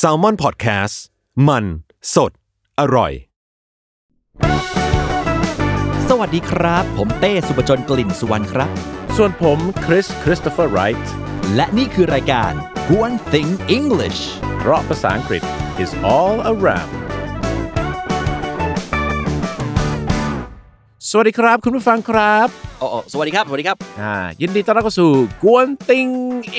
Salmon Podcast มัน สด อร่อย สวัสดีครับ ผมเต้สุพจน์กลิ่นสุวรรณครับ ส่วนผมคริสคริสโตเฟอร์ไรท์และนี่คือรายการ One Thing English เพราะภาษาอังกฤษ is all around สวัสดีครับ คุณผู้ฟังครับโอ้โอ้สวัสดีครับ สวัสดีครับอ่ายินดีต้อนรับเข้าสู่ g w a n Thing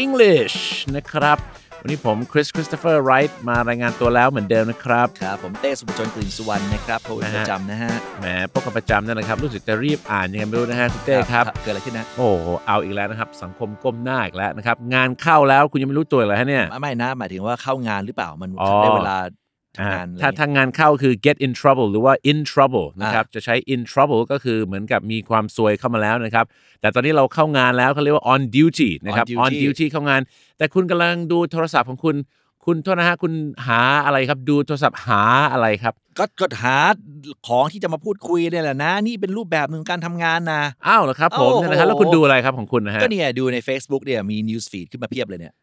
English นะครับ วันนี้ผมคริสคริสโตเฟอร์ไรท์มารายงานตัวแล้วเหมือนเดิมนะครับ ครับ ผมเต้สุปจนกลิ่นสุวรรณนะครับพบกันนะปฮะระจำนะฮะ แหมพบกันประจำนั่นนะครับ รู้สึกจะรีบอ่านยังไงไม่รู้นะฮะคุณเต้ครับ เกิดอะไรขึ้นนะ โอ้โห เอาอีกแล้วนะครับ สังคมก้มหน้าอีกแล้วนะครับ งานเข้าแล้วคุณยังไม่รู้ตัวอีกเลยฮะเนี่ย ไม่นะ หมายถึงว่าเข้างานหรือเปล่า มันอ๋อได้เวลาทำ งานอ่าอะไรถ้าเงี้ยทางงานเข้าคือ get in trouble หรือว่า in trouble นะครับจะใช้ in trouble ก็คือเหมือนกับมีความซวยเข้ามาแล้วนะครับ แต่ตอนนี้เราเข้างานแล้วเขาเรียกว่า on duty นะครับ On on duty duty เข้างาน แต่คุณกำลังดูโทรศัพท์ของคุณคุณโทษนะฮะคุณหาอะไรครับดูโทรศัพท์หาอะไรครับ ก็ก็หาของที่จะมาพูดคุยเนี่ยแหละนะ นี่เป็นรูปแบบหนึ่งของการทำงานนะอ้าวเหรอครับผมโอ้โหเนี่ยนะครับแล้วคุณดูอะไรครับของคุณนะฮะก็เนี่ยดูใน Facebook เนี่ยมี news feed ขึ้นมาเพียบเลยเนี่ยฮะ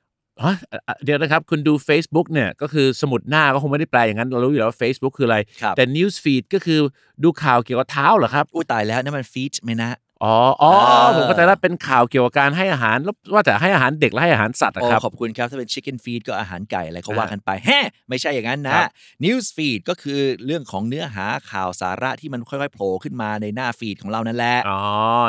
เอ่อเดี๋ยวนะครับ คุณดู Facebook เนี่ย ก็คือสมุดหน้าก็คงไม่ได้แปลอย่างนั้น เรารู้อยู่แล้วว่า Facebook คืออะไร ครับ แต่ news feed ก็คือดูข่าวเกี่ยวกับเท้าเหรอครับ อุ้ยตายแล้วนั่นมัน feed ไหมนะ อ๋ออ๋ออ่าผมเข้าใจแล้วเป็นข่าวเกี่ยวกับการให้อาหารแล้วว่าแต่ให้อาหารเด็กและให้อาหารสัตว์อะโอ้ครับขอบคุณครับ ถ้าเป็น chicken feed ก็อาหารไก่อะไรเขาอ่าว่ากันไปแฮะไม่ใช่อย่างนั้นคนะรับ news feed ก็คือเรื่องของเนื้อหาข่าวสาระที่มันค่อยๆโผล่ขึ้นมาในหน้าฟีดของเรานั่นแหละอ๋อ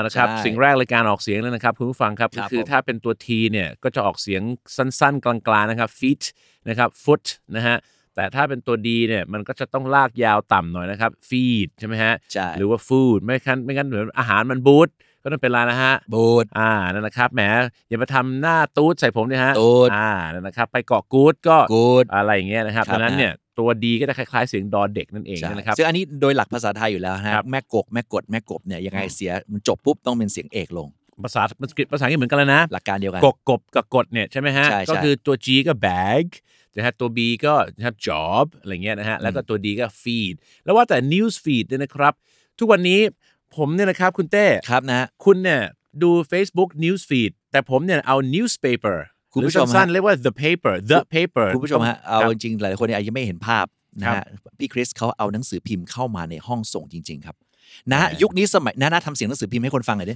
นะครับใช่สิ่งแรกเลยการออกเสียงเลยนะครับคุณผู้ฟังครับครัก็บคือผมถ้าเป็นตัว T เนี่ยก็จะออกเสียงสั้นๆ กลางๆนะครับ feet นะครับ foot นะฮะ แต่ถ้าเป็นตัว D เนี่ยมันก็จะต้องลากยาวต่ำหน่อยนะครับ feed ใช่ไหมฮะใช่หรือว่า food ไม่งั้นไม่งั้นเหมือนอาหารมันบูทก็ต้องเป็นอะไรนะฮะบูดอ่านั่นนะครับแหมอย่ามาทำหน้าตูดใส่ผมเนี่ยฮะตูดอ่านั่นนะครับ ไปเกาะกูดก็กูดอะไรอย่างเงี้ยนะครับครับดังนั้นนะเนี่ยตัว D ก็จะคล้ายๆเสียงดอเด็กนั่นเองใช่นะครับซึ่งอันนี้โดยหลักภาษาไทยอยู่แล้วนะคครัรับบแม่กกแม่กดแม่กบเนี่ยยังไงเสียมันจบปุ๊บต้องเป็นเสียงเอกลงภาษาภาษาอังกฤษภาษาอังกฤษเหมือนกันเลยนะ หลักการเดียวกันกบกบกับกดเนี่ยใช่ไหมฮะใช่ใช่ก็คือตัว G ก็ bag นะฮะตัว B ก็นะครับ job อะไรเงี้ยนะฮะแล้วก็ตัว D ก็ feed แล้วว่าแต่ news feed เนี่ยนะครับ ทุกวันนี้ผมเนี่ยนะครับคุณเต้ครับนะคุณเนี่ยดู Facebook news feed แต่ผมเนี่ยเอา newspaper คุณผู้ชมหรือสั้นฮะๆเรียกว่า the paper the paper คุณผู้ชมฮะเอาครับจริงๆหลายๆคนเนี่ยอาจจะไม่เห็นภาพนะครัฮะบพี่คริสเขาเอาหนังสือพิมพ์เข้ามาในห้องส่งจริง ๆ ครับนะแหมยุคนี้สมัยนะนะทำเสียงหนังสือพิมพ์ให้คนฟังหน่อยดิ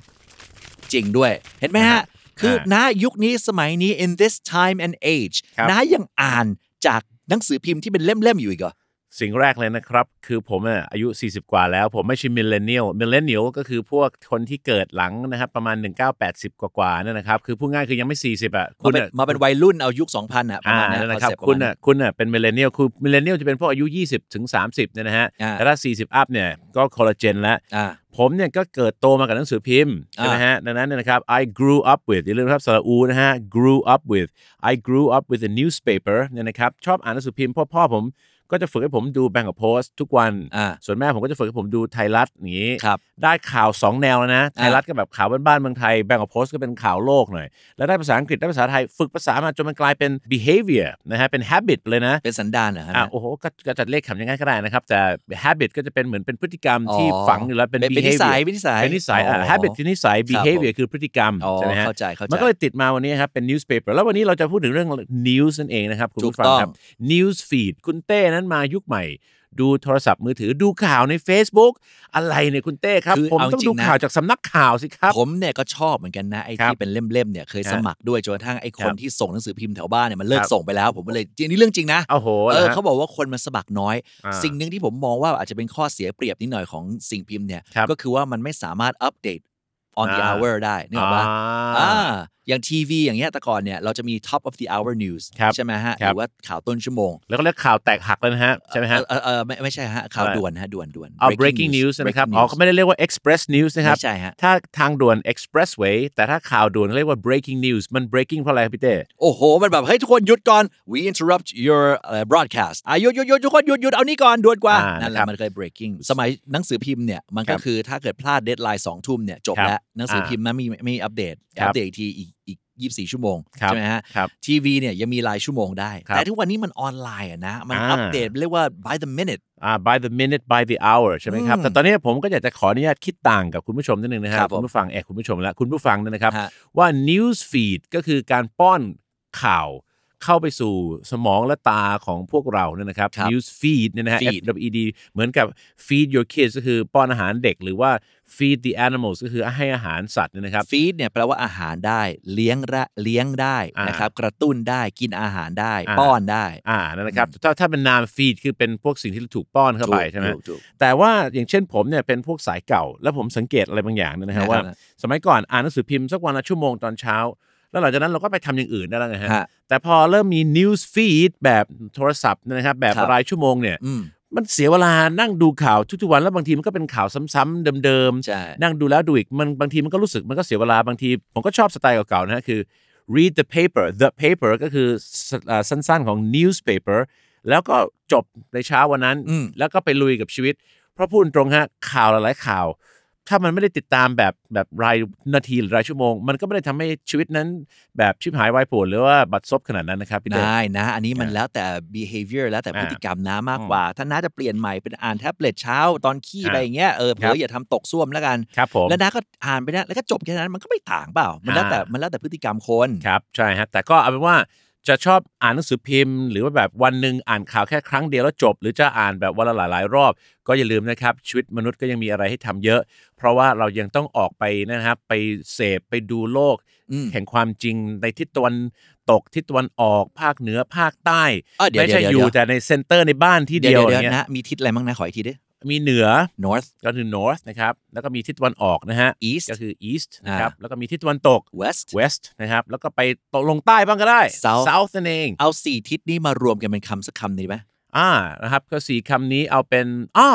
จริงด้วย เห็นไหมฮะ คืออ่านะยุคนี้สมัยนี้ in this time and age ครับนะยังอ่านจากหนังสือพิมพ์ที่เป็นเล่มๆอยู่อีกเหรอ สิ่งแรกเลยนะครับ คือผมอะอายุ 40 กว่าแล้ว ผมไม่ใช่ millennial millennial ก็คือพวกคนที่เกิดหลังนะครับ ประมาณ 1980 กว่าๆนั่นนะครับ คือพูดง่ายคือยังไม่ 40 อะมาคุณเป็นอะมาเป็นวัยรุ่นเอายุค 2000 อะประอ่ามาณนั้นนั่นนะครับ concept คุณปรมาณอะคุณอะเป็น millennial คือ millennial จะเป็นพวกอายุ 20 ถึง 30เนี่ยนะฮะอ่าแต่ถ้า 40 up เนี่ยก็คอลลาเจนแล้วอ่าผมเนี่ยก็เกิดโตมากับหนังสือพิมพ์ใช่ไหมฮะดังนั้นเนยนะครับ I grew up with อย่าลืมนะครับสระอูนะฮะ grew up with I grew up with a newspaper เนี่ยนะครับชอบอ่านหนังสือพิมพ์เพ่อพ่อผม ก็จะฝึกให้ผมดูแบงก์กับโพสทุกวัน อ่า ส่วนแม่ผมก็จะฝึกให้ผมดูไทยรัฐอย่างนี้ ครับ ได้ข่าว 2 แนวแล้วนะ ไทยรัฐก็แบบข่าวบ้านๆเมืองไทย แบงก์กับโพสก็เป็นข่าวโลกหน่อย แล้วได้ภาษาอังกฤษได้ภาษาไทย ฝึกภาษามาจนมันกลายเป็น behavior นะฮะ เป็น habit เลยนะ เป็นสันดานเหรอฮะ อะโอ้โหก็ก็จะเลขคำยังไงก็ได้นะครับ แต่ habit ก็จะเป็นเหมือนเป็นพฤติกรรมอ๋อที่ฝังอยู่แล้วเป็น เป็นเป็นนิ behavior สัยเป็นนิสัยเป็นนิสัยอะ อ๋อ habit คือนิสัยครับ behavior ผมคือพฤติกรรมอ๋อใช่ไหมฮะ เข้าใจเข้าใจ มันก็เลยติดมาวันนี้ครับ เป็น newspaper แล้ววันนี้เราจะพูดถึงเรื่อง news นั่นเองนะครับ คุณผู้ฟังครับ news feed คุณเต้นั้นมายุคใหม่ ดูโทรศัพท์มือถือดูข่าวใน Facebook อะไรเนี่ยคุณเต้ครับ คือผมเอาต้องจริดูงนะ ข่าวจากสำนักข่าวสิครับ ผมเนี่ยก็ชอบเหมือนกันนะไอ้ครับที่เป็นเล่มๆเนี่ยเคยฮะสมัครด้วยจนกระทั่งไอ้คครันบที่ส่งหนังสือพิมพ์แถวบ้านเนี่ยมันเลิกครับ ส่งไปแล้วผมก็เลยจริงนี่เรื่องจริงนะ โอ้โหเอหรอฮะเขาบอกว่าคนมันสมัครน้อยอ่าสิ่งหนึ่งที่ผมมองว่าอาจจะเป็นข้อเสียเปรียบนิดหน่อยของสิ่งพิมพ์เนี่ยครับก็คือว่ามันไม่สามารถอัปเดต on the อ่า hour ได้นึกออกปะอ่า อ่าอย่างทีวีอย่างเงี้ยแต่ก่อนเนี่ยเราจะมี top of the hour news ครับใช่ไหมฮะครัหบ รือว่าข่าวต้นชั่วโมงแล้วก็เรียกข่าวแตกหักเลยนะฮะ ใช่ไหมฮะ เออเออไม่ไม่ใช่ฮะข่าวอะไร ด่วนฮะด่วนด่วน เอา breaking news นะครับ breaking อ๋อ news เขาไม่ได้เรียกว่า express news นะครับ ไม่ใช่ฮะ ถ้าทางด่วน expressway แต่ถ้าข่าวด่วนเขาเรียกว่า breaking news มัน breaking เพราะอะไรครับพี่เต้ โอ้โห มันแบบเฮ้ยทุกคนหยุดก่อน we interrupt your uh, broadcast อะหยุดหยุดหยุดทุกคนหยุดหยุดเอานี่ก่อนด่วนกว่า อ่านั่นแหละครับมันเคย breaking สมัยหนังสือพิมพ์เนี่ย มันก็ครับคือถ้าเกิดพลาด deadline สองทุ่มเนี่ยจบครับแล้ว อ่าหนังสือพิมพ์มันมีไม่มีอัปเดตครับอัปเดตอีกทีอีกอีกยี่สี่ชั่วโมงครับใช่ไหมฮะครับทีวีเนี่ยยังมีรายชั่วโมงได้ครับแต่ทุกวันนี้มันออนไลน์อะนะ มันอ่าอัปเดตเรียกว่า by the minute อ่า by the minute by the hour ใช่ไหมครับอืมแต่ตอนนี้ผมก็อยากจะขออนุญาตคิดต่างกับคุณผู้ชมนิดนึงนะครัรับผมคุณผู้ฟังแอบคุณผู้ชมและคุณผู้ฟังเนี่ยนะครับฮะว่า news feed ก็คือการป้อนข่าว เข้าไปสู่สมองและตาของพวกเราเนี่ยนะครับ ครับ news feed เนี่ยนะฮะ Feed F W E D เหมือนกับ feed your kids ก็คือป้อนอาหารเด็กหรือว่า feed the animals ก็คือให้อาหารสัตว์เนี่ยนะครับ ฟีดเนี่ยแปลว่าอาหารได้เลี้ยงระเลี้ยงได้อ่านนะครับกระตุ้นได้กินอาหารได้ อ่า ป้อนได้ อ่านั่นนะครับถ้าถ้าเป็นนาม feed คือเป็นพวกสิ่งที่ถูกป้อนเข้าไปถูกใช่ไหม ถูกถูก แต่ว่าอย่างเช่นผมเนี่ยเป็นพวกสายเก่า แล้วผมสังเกตอะไรบางอย่างเนยนะฮะนะครับว่า สมัยก่อนอ่านหนังสือพิมพ์สักวันละชั่วโมงตอนเช้า แล้วหลังจากนั้นเราก็ไปทำอย่างอื่นได้แล้วไงฮะฮะ แต่พอเริ่มมี news feed แบบโทรศัพท์นะครับแบบครับรายชั่วโมงเนี่ยอืมมันเสียเวลานั่งดูข่าวทุกๆวันแล้วบางทีมันก็เป็นข่าวซ้ำๆเดิมใช่ๆนั่งดูแล้วดูอีกมันบางทีมันก็รู้สึกมันก็เสียเวลาบางที ผมก็ชอบสไตล์เก่าๆนะฮะคือ read the paper the paper ก็คือสอ่าสั้นๆของ newspaper แล้วก็จบในเช้าวันนั้นอืมแล้วก็ไปลุยกับชีวิต เพราะพูดตรงฮะข่าวหลายๆข่าว ถ้ามันไม่ได้ติดตามแบบแบบรายนาทีหรือรายชั่วโมง มันก็ไม่ได้ทำให้ชีวิตนั้นแบบชิบหายวายป่วนหรือว่าบัดซบขนาดนั้นนะครับพี่เต้ได้นะ อันนี้มันอ่าแล้วแต่ behavior แล้วแต่อ่าพฤติกรรมนะมากกว่า ถ้าน้าจะเปลี่ยนใหม่เป็นอ่านแท็บเล็ตเช้าตอนขี้อ่าไปอย่างเงี้ยเออเผลครัอบอย่าทำตกส้วมแล้วกันครับผมแล้วน้าก็อ่านไปนะแล้วก็จบแค่นั้นมันก็ไม่ต่างเปล่า มันแล้วแต่อ่ามัมันแล้วแต่พฤติกรรมคนครับใช่ฮะแต่ก็เอาเป็นว่า จะชอบอ่านหนังสือพิมพ์ หรือว่าแบบวันหนึ่งอ่านข่าวแค่ครั้งเดียวแล้วจบ หรือจะอ่านแบบวันละหลาย ๆ รอบ ก็อย่าลืมนะครับ ชีวิตมนุษย์ก็ยังมีอะไรให้ทำเยอะ เพราะว่าเรายังต้องออกไปนะครับ ไปเสพไปดูโลกอืมแห่งความจริงในทิศตะวันตกทิศตะวันออกภาคเหนือภาคใต้อะเดี๋ยวไม่ใช่เดี๋ยวอยู่เดี๋ยวแต่ในเซ็นเตอร์ในบ้านที่เดี๋เดียยววอเดี๋ยวย่างเงี้ยนะมีทิศอะไรบ้างนะขออีกทีดิ มีเหนือ north ก็คือ north นะครับ แล้วก็มีทิศตะวันออกนะฮะ east ก็คือ east นะครับอ่าแล้วก็มีทิศตะวันตก west west นะครับ แล้วก็ไปตกลงใต้บ้างก็ได้ South south นั่นเอง เอาสี่ทิศนี้มารวมกันเป็นคำสักคำหนึ่งดีไหมอ่า นะครับ ก็สี่คำนี้เอาเป็น อ่า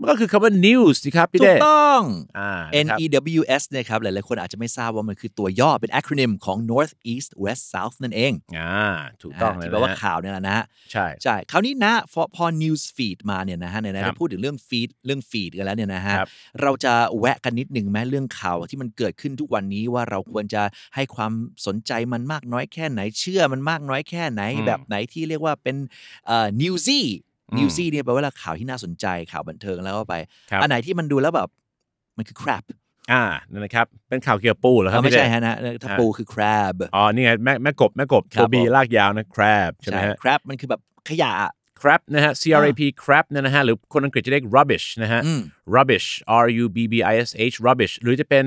มันก็คือคำว่า news สิครับพี่ถูเด้กต้อง อ่า N นะครับ E W S นะครับหลายๆคนอาจจะไม่ทราบว่ามันคือตัวย่อเป็น acronym ของ North East West South นั่นเองอ่าถูกต้องาเลยที่แปลว่านะฮะข่าวเนี่ยแหละนะฮะ ใช่ ใช่ คราวนี้นะพอพอ news feed มาเนี่ยนะฮะไหนๆครัเราบพูดถึงเรื่อง feed เรื่อง feed กันแล้วเนี่ยนะฮะ ครับ เราจะแวะกันนิดหนึ่งไหมเรื่องข่าวที่มันเกิดขึ้นทุกวันนี้ว่าเราควรจะให้ความสนใจมันมากน้อยแค่ไหนเชื่อมันมากน้อยแค่ไหนอืมแบบไหนที่เรียกว่าเป็นเอ่อ newsy อืม newsy เนี่ยแปลว่าข่าวที่น่าสนใจข่าวบันเทิงแล้วก็ไปครับอันไหนที่มันดูแล้วแบบมันคือ crap อ่านั่นนะครับ เป็นข่าวเกี่ยวกับปูเหรอครัเอบอไม่พี่ใช่เด้ฮะนะถ้าอ่าปูคือ crab อ๋อ นี่ไงแม่แม่กบแม่กบครัตับวบีผมลากยาวนะ crab ใช่ไหมใช่ฮะ crab มันคือแบบขยะอะ crab นะฮะ C R A P crab เนี่ยนะฮะ หรือคนอังกฤษจะเรียก rubbish นะฮะอืม rubbish R U B B I S H rubbish หรือจะเป็น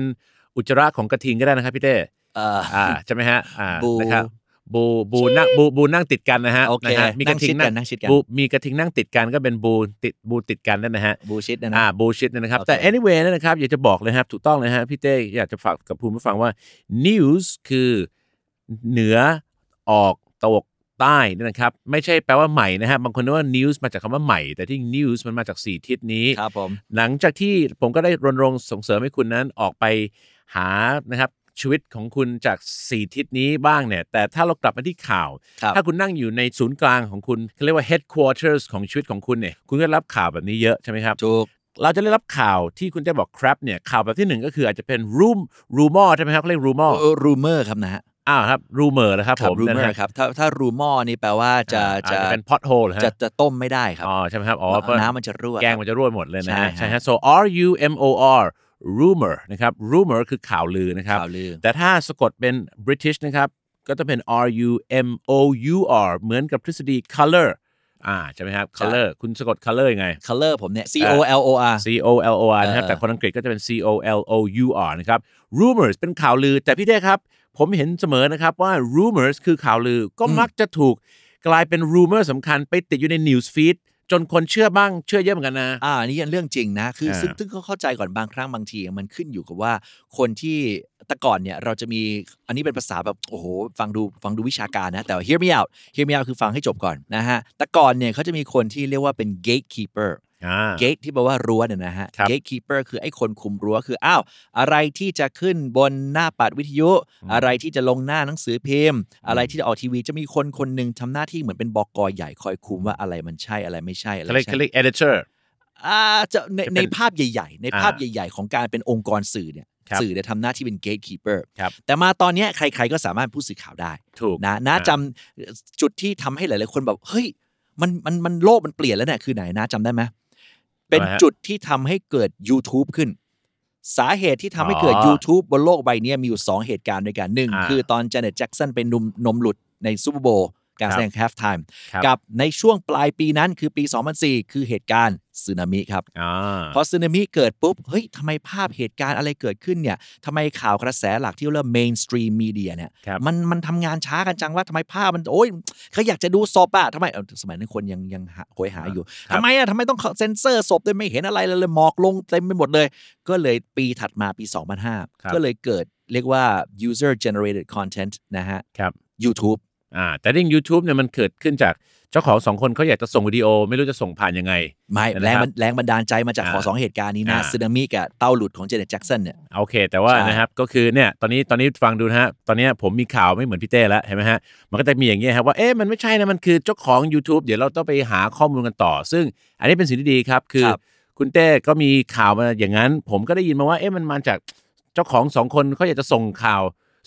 อุจจาระของกระทิงก็ได้นะครับพี่เต้เอ่ออ่าใช่ไหมฮะอ่าบูนะครับ บูบูนั่งบูบูนั่งติดกันนะฮะโอเคนะฮะมีกระทิงนั่งชิดกันนั่งชิดกันบูมีกระทิงนั่งติดกันก็เป็นบูติดบูติดกันนั่นนะฮะบูชิดนะอ่านะบูชิดนะครับโอเคแต่ anyway นั่นนะครับอยากจะบอกเลยครับถูกต้องเลยฮะพี่เต้อยากจะฝากกับภูมิผู้ฟังว่า news คือเหนือออกตกใต้นี่นะครับ ไม่ใช่แปลว่าใหม่นะฮะบางคนนึกว่า news มาจากคำว่าใหม่ แต่ที่ news มันมาจากสี่ทิศนี้ครับผมหลังจากที่ผมก็ได้รณรงค์ส่งเสริมให้คุณนั้นออกไปหานะครับ ชีวิตของคุณจาก4ทิศนี้บ้างเนี่ย แต่ถ้าเรากลับมาที่ข่าวครับถ้าคุณนั่งอยู่ในศูนย์กลางของคุณเขาเรียกว่า headquarters ของชีวิตของคุณเนี่ย คุณก็รับข่าวแบบนี้เยอะใช่ไหมครับถูกเราจะได้รับข่าวที่คุณได้บอก crap เนี่ยข่าวแบบที่หนึ่งก็คืออาจจะเป็น room rumor ใช่ไหมครับเขาเรียก rumor รูเมอร์ครับนะฮะอ้าวครับ rumor นะครับคผรับมรูเมอนะฮะร์ครับถ้าถ้ารูมอนี่แปลว่าจะอ่าจะอาจจะเป็น pothole เหรอฮะจะจะต้มไม่ได้ครับอ๋อใช่ไหมครับอ๋อเพราะน้ำมันจะรั่วแกงมันจะรั่วหมดเลยนะฮะใช่ใช่ฮะฮะ so R U M O R rumor นะครับ rumor คือข่าวลือนะครับ ข่าวลือ แต่ถ้าสะกดเป็น British นะครับ ก็จะเป็น R U M O U R เหมือนกับทฤษฎี color อ่าใช่ไหมครับ color คุณสะกด color ยังไง color ผมเนี่ย C O L O R C O L O R นะครับเออแต่คนอังกฤษก็จะเป็น C O L O U R นะครับ rumors เป็นข่าวลือ แต่พี่เต้ครับ ผมเห็นเสมอนะครับว่า rumors คือข่าวลือก็มักจะถูกกลายเป็น rumor สำคัญไปติดอยู่ใน news feed จนคนเชื่อบ้างเชื่อเยอะเหมือนกันนะ อ่านี่เรื่องจริงนะ คืออ่าซึ่งซึ่งก็เข้าใจก่อนบางครั้งบางทีมันขึ้นอยู่กับว่าคนที่แต่ก่อนเนี่ยเราจะมีอันนี้เป็นภาษาแบบโอ้โหฟังดูฟังดูวิชาการนะ แต่ว่า hear me out hear me out คือฟังให้จบก่อนนะฮะแต่ก่อนเนี่ยเขาจะมีคนที่เรียกว่าเป็น gatekeeper อ่า gate ที่แปลว่ารั้วเนี่ยนะฮะครับ gatekeeper คือไอ้คนคุมรั้วคืออ้าวอะไรที่จะขึ้นบนหน้าปัดวิทยุ อะไรที่จะลงหน้าหนังสือพิมพ์ อะไรที่จะออกทีวีจะมีคนคนหนึ่งทำหน้าที่เหมือนเป็นบอกใหญ่คอยคุมว่าอะไรมันใช่อะไรไม่ใช่อะไรเขาเรียกใช่เขาเรียก editor อ่าจะในจะเป็นในภาพใหญ่ ๆ ในอ่าภาพใหญ่ ๆ ของการเป็นองค์กรสื่อเนี่ยครับสื่อเนี่ยทำหน้าที่เป็น gatekeeper ครับแต่มาตอนเนี้ยใคร ๆ ก็สามารถผู้สื่อข่าวได้ถูกนะน้าอ่าจำจุดที่ทำให้หลาย ๆ คนแบบเฮ้ยมันมันมันโลกมันเปลี่ยนแล้วเนี่ยคือไหนน้าจำได้ไหม เป็นอะไรฮะจุดที่ทำให้เกิด YouTube ขึ้น สาเหตุที่ทำให้เกิดอ๋อ YouTube บนโลกใบเนี้ยมีอยู่ 2 เหตุการณ์ด้วยกันหนึ่งอ่าคือตอน Janet Jackson เป็นนมนมหลุดในซูเปอร์โบว์ การแสดง half time ครับกับในช่วงปลายปีนั้นคือปี 2004 คือเหตุการณ์สึนามิครับอ่าพอสึนามิเกิดปุ๊บ เฮ้ยทำไมภาพเหตุการณ์อะไรเกิดขึ้นเนี่ยทำไมข่าวกระแสหลักที่เรียกว่า mainstream media เนี่ยครับมันมันทำงานช้ากันจังว่าทำไมภาพมัน โอ้ยเขาอยากจะดูศพอะทำไมเอ้าสมัยนั้นคนยังยังหาโหยหาอยู่ครับทำไมอะทำไมต้องเซ็นเซอร์ศพด้วยไม่เห็นอะไรเลยเลยหมอกลงเต็มไปหมดเลย ก็เลยปีถัดมาปีครับ2005 ก็เลยเกิดเรียกว่า user generated content นะฮะครับ YouTube อ่าแต่เรื่อง YouTube เนี่ยมันเกิดขึ้นจากเจ้าของสองคนเขาอยากจะส่งวิดีโอ ไม่รู้จะส่งผ่านยังไง ไม่นะครับแรงบันแรงบันดาลใจมาจากอ่าขอสองเหตุการณ์นี้นะอ่าสึนามิกับเต้าหลุดของเจเน็ตแจ็กสันเนี่ยโอเค แต่ว่าใช่นะครับก็คือเนี่ยตอนนี้ตอนนี้ฟังดูนะฮะตอนนี้ผมมีข่าวไม่เหมือนพี่เต้แล้วเห็นไหมฮะมันก็จะมีอย่างเงี้ยครับว่าเอ๊ะมันไม่ใช่นะมันคือเจ้าของ YouTube เดี๋ยวเราต้องไปหาข้อมูลกันต่อ ซึ่งอันนี้เป็นสิ่งที่ดีครับคือครับคุณเต้ก็มีข่าวมาอย่างนั้น ผมก็ได้ยินมาว่าเอ๊ะมันมาจากเจ้าของสองคนเขาอยากจะส่งข่าว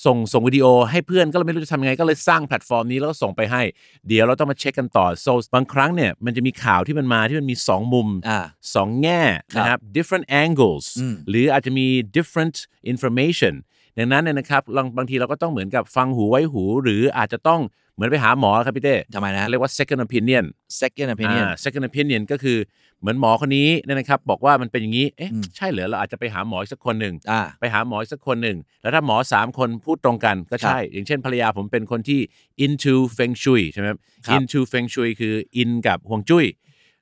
ส่งส่งวิดีโอให้เพื่อนก็เลยไม่รู้จะทำยังไงก็เลยสร้างแพลตฟอร์มนี้แล้วก็ส่งไปให้ เดี๋ยวเราต้องมาเช็คกันต่อ so บางครั้งเนี่ยมันจะมีข่าวที่มันมาที่มันมีสองมุม อ่าสองแง่นะครับ different angles อืมหรืออาจจะมี different information ดังนั้นเนี่ยนะครับบางบางทีเราก็ต้องเหมือนกับฟังหูไว้หู หรืออาจจะต้องเหมือนไปหาหมอครับพี่เต้ทำไมนะ เรียกว่า second opinion second opinion อ่า second opinion ก็คือเหมือนหมอคนนี้เนยนะครับ บอกว่ามันเป็นอย่างนี้ เอ๊ะอืมใช่เหรอเราอาจจะไปหาหมออีกสักคนหนึ่งอ่า ไปหาหมออีกสักคนหนึ่ง แล้วถ้าหมอสามคนพูดตรงกันก็ใช่ อย่างเช่นภรรยาผมเป็นคนที่ into feng shui ใช่ไหมครับ ครับ into feng shui คือ in กับห่วงจุ้ย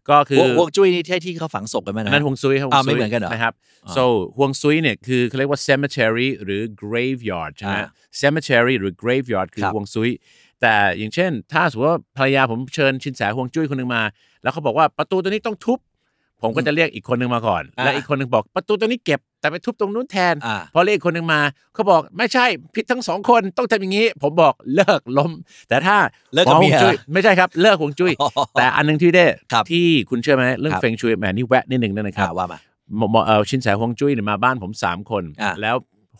ก็คือห่วงห่วงจุ้ยนี่ที่ที่เขาฝังศพกันไหมอันนะนั้นห่วงซุยครับอ่าห่วงซุยไม่เหมือนกันเหรอนะครับอ่า so ห่วงซุยเนี่ยคือเขาเรียกว่า cemetery หรือ graveyard ใช่ไหมอ่า cemetery หรือ graveyard คือครับห่วงซุยแต่อย่างเช่น ถ้าสมมติว่าภรรยาผมเชิญชินแสห่วงจุ้ยคนหนึ่งมา แล้วเขาบอกว่าประตูตัวนี้ต้องทุบผมก็จะเรียกอีกคนหนึ่งมาก่อนอ่าและอีกคนหนึ่งบอกประตูตัวนี้เก็บ แต่ไปทุบตรงนู้นแทนอ่าพอเรียกอีกคนหนึ่งมาเขาบอกไม่ใช่ผิดทั้งสองคนต้องทำอย่างนี้ ผมบอกเลิกล้ม แต่ถ้าเลิกกับหอเมียห่วงจุ้ยไม่ใช่ครับเลิกห่วงจุ้ยอ๋อแต่อันหนึงที่ได้ครับที่คุณเชื่อไหมเรื่องครับเฟงชุยแหมนี่แวะนิดหนึ่งนะคอ่ารับว่ามาหมอหมอเออชินแสฮวงจุ้ยเนี่ยมาบ้านผมสามคนอะแล้ว